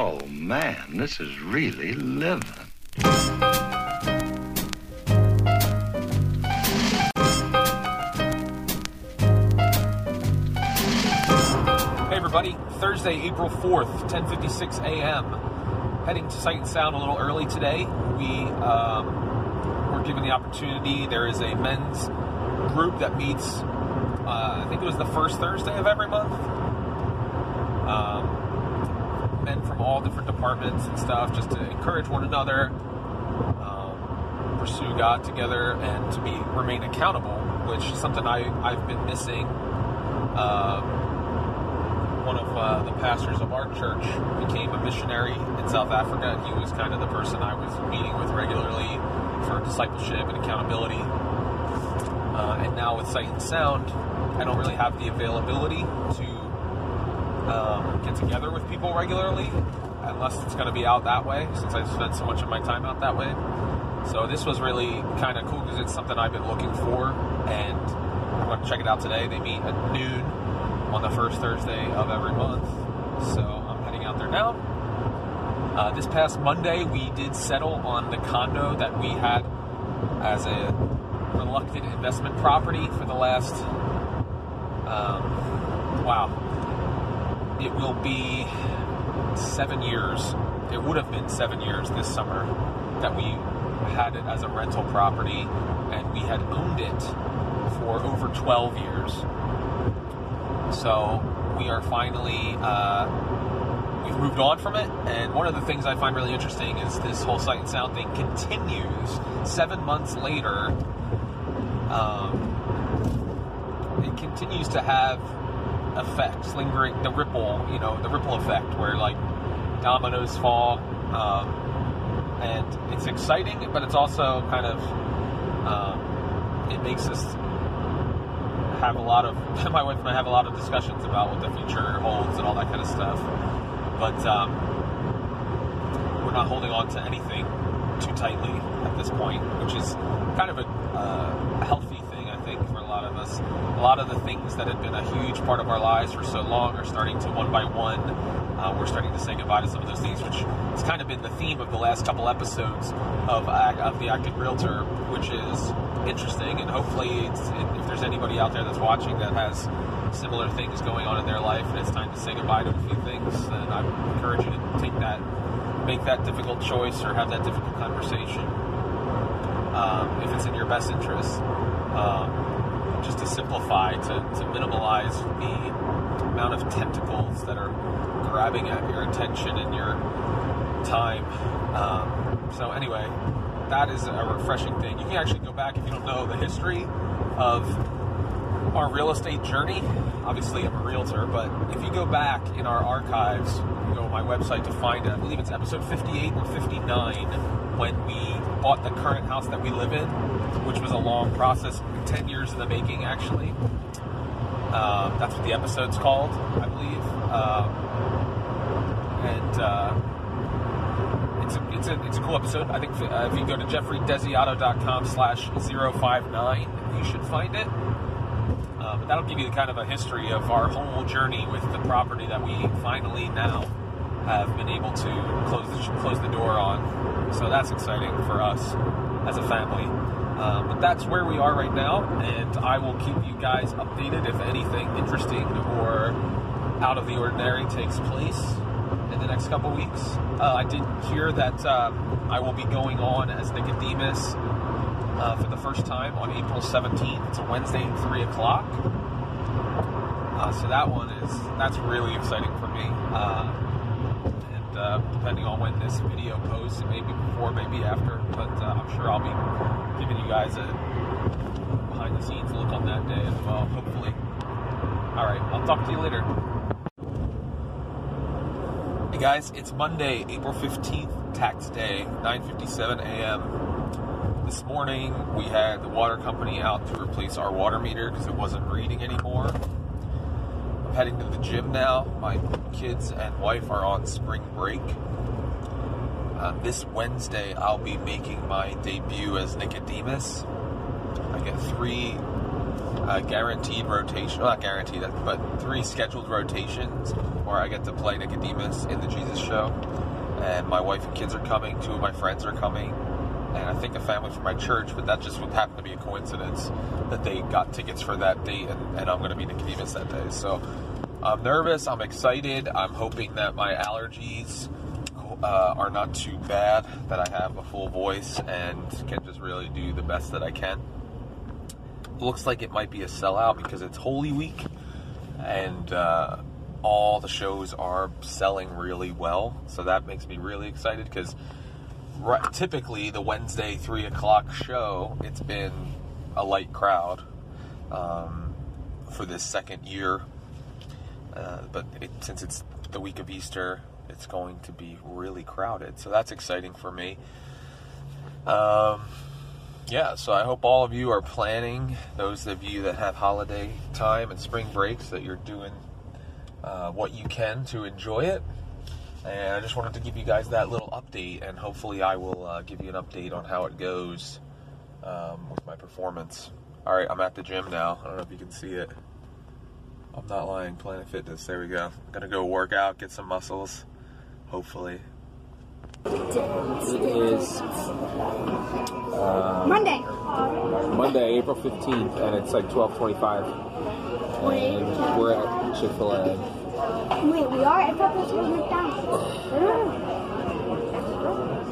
Oh, man, this is really living. Hey everybody, Thursday, April 4th, 10.56 a.m. Heading to Sight and Sound a little early today. We um, were given the opportunity, there is a men's group that meets, uh, I think it was the first Thursday of every month. Um, men from all different departments and stuff, just to encourage one another, um, pursue God together, and to be remain accountable, which is something I, I've been missing. Um, one of uh, the pastors of our church became a missionary in South Africa, and he was kind of the person I was meeting with regularly for discipleship and accountability. Uh, and now with Sight and Sound, I don't really have the availability to um, get together with people regularly, unless it's going to be out that way, since I spent so much of my time out that way. So this was really kind of cool because it's something I've been looking for, and I'm going to check it out today. They meet at noon on the first Thursday of every month. So I'm heading out there now. Uh, this past Monday, we did settle on the condo that we had as a reluctant investment property for the last, um, wow, it will be seven years. It would have been seven years this summer that we had it as a rental property, and we had owned it for over 12 years. So we are finally uh, we've moved on from it. And one of the things I find really interesting is this whole sight and sound thing continues seven months later. Um, it continues to have effects, lingering the ripple, you know, the ripple effect, where like dominoes fall. Um, and it's exciting, but it's also kind of um, it makes us have a lot of my wife and I have a lot of discussions about what the future holds and all that kind of stuff. But um, we're not holding on to anything too tightly at this point, which is kind of a uh, healthy thing, I think, for a lot of us. A lot of the things that had been a huge part of our lives for so long are starting to one by one. Uh, we're starting to say goodbye to some of those things, which has kind of been the theme of the last couple episodes of, of the Acting Realtor, which is interesting, and hopefully, if there's anybody out there that's watching that has similar things going on in their life, and it's time to say goodbye to a few things, then I would encourage you to take that, make that difficult choice, or have that difficult conversation um, if it's in your best interest. Um, just to simplify, to, to minimalize the amount of tentacles that are grabbing at your attention and your time. Um, so, anyway, that is a refreshing thing. You can actually go back if you don't know the history of our real estate journey. Obviously, I'm a realtor, but if you go back in our archives, you go to my website to find it. I believe it's episode 58 or 59 when we bought the current house that we live in, which was a long process, 10 years in the making, actually. Uh, that's what the episode's called, I believe. Uh, and uh, it's a, it's a it's a cool episode. I think uh, if you go to jeffreydesiato.com slash 059, you should find it. Uh, but that'll give you the kind of a history of our whole journey with the property that we finally now have been able to close the, close the door on. So that's exciting for us as a family. Um, but that's where we are right now, and I will keep you guys updated if anything interesting or out of the ordinary takes place in the next couple weeks. Uh, I did hear that um, I will be going on as Nicodemus uh, for the first time on April 17th. It's a Wednesday at 3 o'clock. Uh, so that one is, that's really exciting for me. Uh, and uh, depending on when this video posts, it may be before, maybe after, but uh, I'm sure I'll be giving you guys a behind the scenes look on that day as well, hopefully. All right, I'll talk to you later. Hey guys, it's Monday, April 15th, tax day, 9:57 a.m. This morning we had the water company out to replace our water meter because it wasn't reading anymore. I'm heading to the gym now. My kids and wife are on spring break. Uh, this Wednesday I'll be making my debut as Nicodemus. I get three uh, guaranteed rotation, not guaranteed, but three scheduled rotations where I get to play Nicodemus in the Jesus Show. And my wife and kids are coming. Two of my friends are coming, and I think a family from my church. But that just would happen to be a coincidence that they got tickets for that date, and, and I'm going to be Nicodemus that day. So I'm nervous. I'm excited. I'm hoping that my allergies uh, are not too bad. That I have a full voice and can just really do the best that I can looks like it might be a sellout because it's Holy Week and uh, all the shows are selling really well. So that makes me really excited because right, typically the Wednesday three o'clock show, it's been a light crowd um, for this second year. Uh, but it, since it's the week of Easter, it's going to be really crowded. So that's exciting for me. Um, yeah, so I hope all of you are planning, those of you that have holiday time and spring breaks, that you're doing uh, what you can to enjoy it. And I just wanted to give you guys that little update, and hopefully, I will uh, give you an update on how it goes um, with my performance. All right, I'm at the gym now. I don't know if you can see it. I'm not lying, Planet Fitness. There we go. I'm gonna go work out, get some muscles, hopefully. It is uh, Monday. Monday, April 15th, and it's like 1225. And we're at Chick fil A. Wait, we are? at thought this was McDonald's.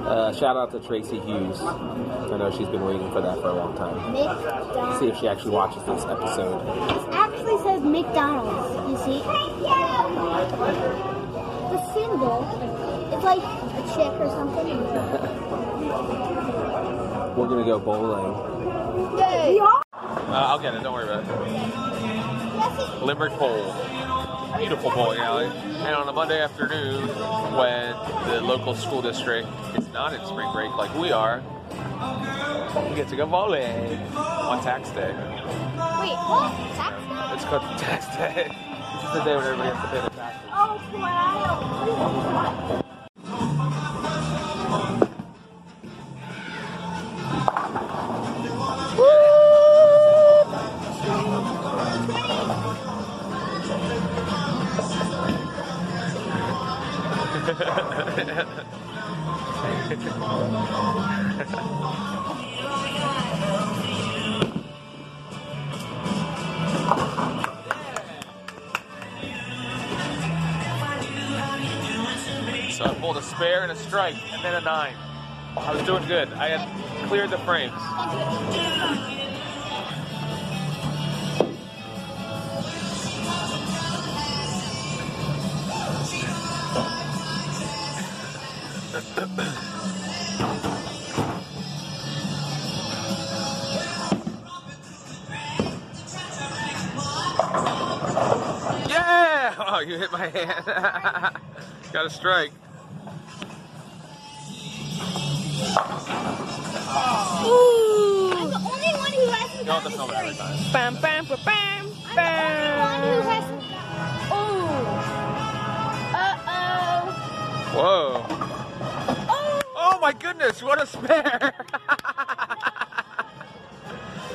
Uh, shout out to Tracy Hughes. I know she's been waiting for that for a long time. McDonald's. See if she actually watches this episode. It actually says McDonald's, you see? The symbol, it's like a chick or something. We're gonna go bowling. We are? Uh, I'll get it. Don't worry about it. Limerick Bowl. Beautiful bowling alley. And on a Monday afternoon, when the local school district is not in spring break like we are, we get to go bowling on tax day. Wait, what? Tax day? It's called tax day. This is the day when everybody has to pay their taxes. Oh, wow. So spare and a strike, and then a nine. I was doing good. I had cleared the frames. Yeah! Oh, you hit my hand. Got a strike. I'm the only one who hasn't You don't gotten film it every straight. time. Bam, bam, bam, I'm the only one who bam. hasn't. Oh. Uh Whoa. oh. Oh. Oh my goodness, what a spare!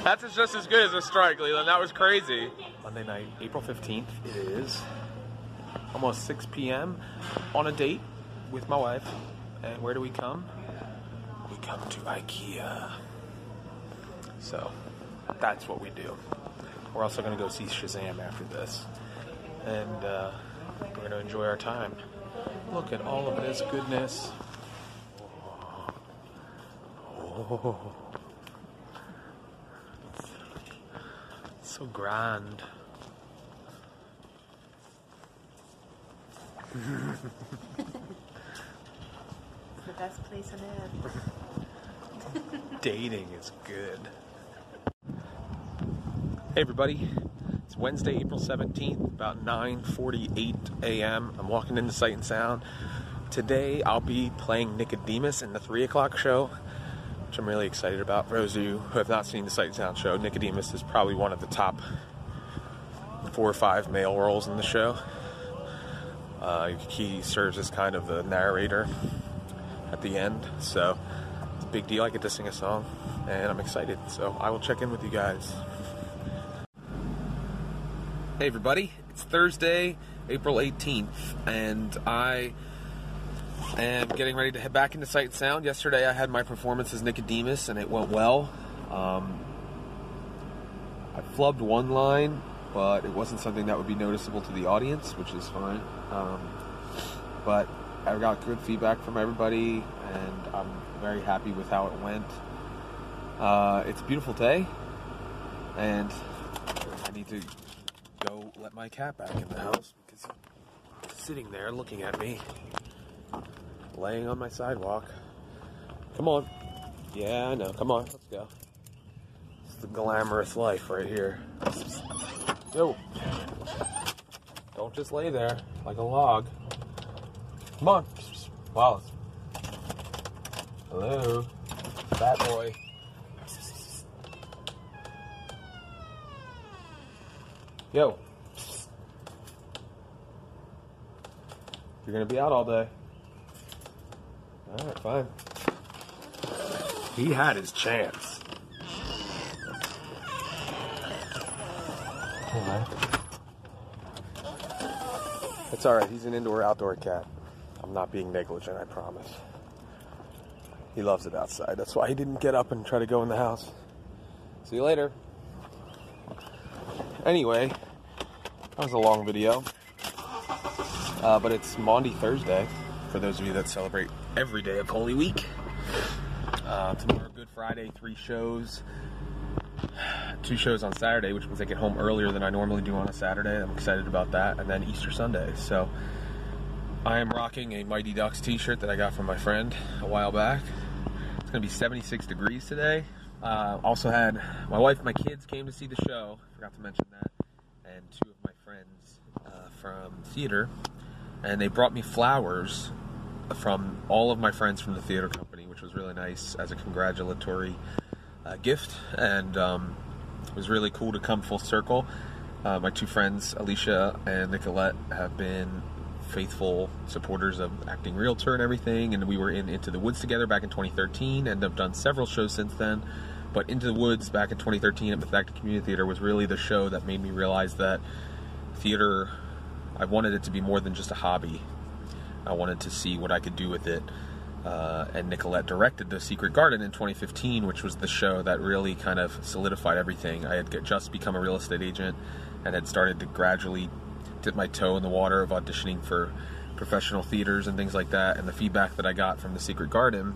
That's just as good as a strike, Leland. That was crazy. Monday night, April 15th. It is almost 6 p.m. on a date with my wife. And where do we come? We come to IKEA. So that's what we do. We're also going to go see Shazam after this. And uh, we're going to enjoy our time. Look at all of this goodness. Oh. So grand. The best place on earth. Dating is good. Hey everybody. It's Wednesday, April 17th, about 9:48 a.m. I'm walking into Sight and Sound. Today I'll be playing Nicodemus in the 3 o'clock show, which I'm really excited about. For those of you who have not seen the Sight and Sound show, Nicodemus is probably one of the top four or five male roles in the show. Uh, he serves as kind of the narrator at the end, so big deal. I get to sing a song, and I'm excited. So I will check in with you guys. Hey everybody, it's Thursday, April 18th, and I am getting ready to head back into Sight Sound. Yesterday I had my performance as Nicodemus and it went well. Um, I flubbed one line, but it wasn't something that would be noticeable to the audience, which is fine. Um, but I got good feedback from everybody, and I'm very happy with how it went. Uh, it's a beautiful day, and I need to go let my cat back in the house because he's sitting there looking at me, laying on my sidewalk. Come on. Yeah, I know. Come on, let's go. It's the glamorous life right here. Yo. Don't just lay there like a log. Come on. Wallace. Hello. Fat boy. Yo. You're gonna be out all day. Alright, fine. He had his chance. It's alright, he's an indoor outdoor cat. I'm not being negligent, I promise. He loves it outside. That's why he didn't get up and try to go in the house. See you later. Anyway, that was a long video. Uh, but it's Maundy Thursday for those of you that celebrate every day of Holy Week. Uh, tomorrow, Good Friday, three shows. Two shows on Saturday, which means I get home earlier than I normally do on a Saturday. I'm excited about that. And then Easter Sunday. So I am rocking a Mighty Ducks t shirt that I got from my friend a while back. It's to be 76 degrees today. Uh, also had my wife my kids came to see the show. Forgot to mention that. And two of my friends uh, from theater. And they brought me flowers from all of my friends from the theater company, which was really nice as a congratulatory uh, gift. And um, it was really cool to come full circle. Uh, my two friends, Alicia and Nicolette, have been faithful supporters of Acting Realtor and everything. And we were in Into the Woods together back in 2013 and have done several shows since then. But Into the Woods back in 2013 at Methacton Community Theater was really the show that made me realize that theater, I wanted it to be more than just a hobby. I wanted to see what I could do with it. Uh, and Nicolette directed The Secret Garden in 2015, which was the show that really kind of solidified everything. I had just become a real estate agent and had started to gradually dip my toe in the water of auditioning for professional theaters and things like that. And the feedback that I got from The Secret Garden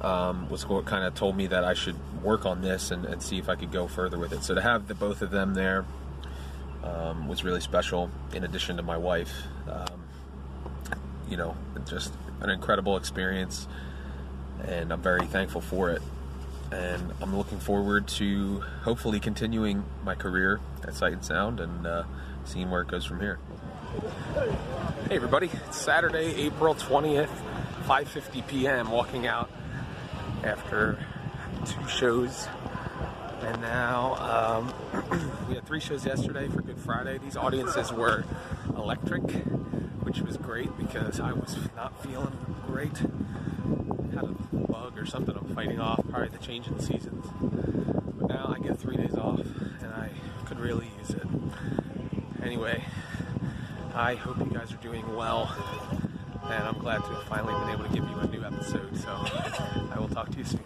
um, was what kind of told me that I should work on this and, and, see if I could go further with it. So to have the both of them there um, was really special. In addition to my wife, um, you know, just an incredible experience, and I'm very thankful for it. And I'm looking forward to hopefully continuing my career at Sight and Sound and uh, seeing where it goes from here. Hey everybody, it's Saturday, April 20th, 5:50 p.m. Walking out after two shows, and now um, we had three shows yesterday for Good Friday. These audiences were electric, which was great because I was not feeling great. Had a bug or something I'm fighting off, probably the change in seasons. But now I get three days off, and I could really use it. Anyway, I hope you guys are doing well, and I'm glad to have finally been able to give you a new episode. So I will talk to you soon.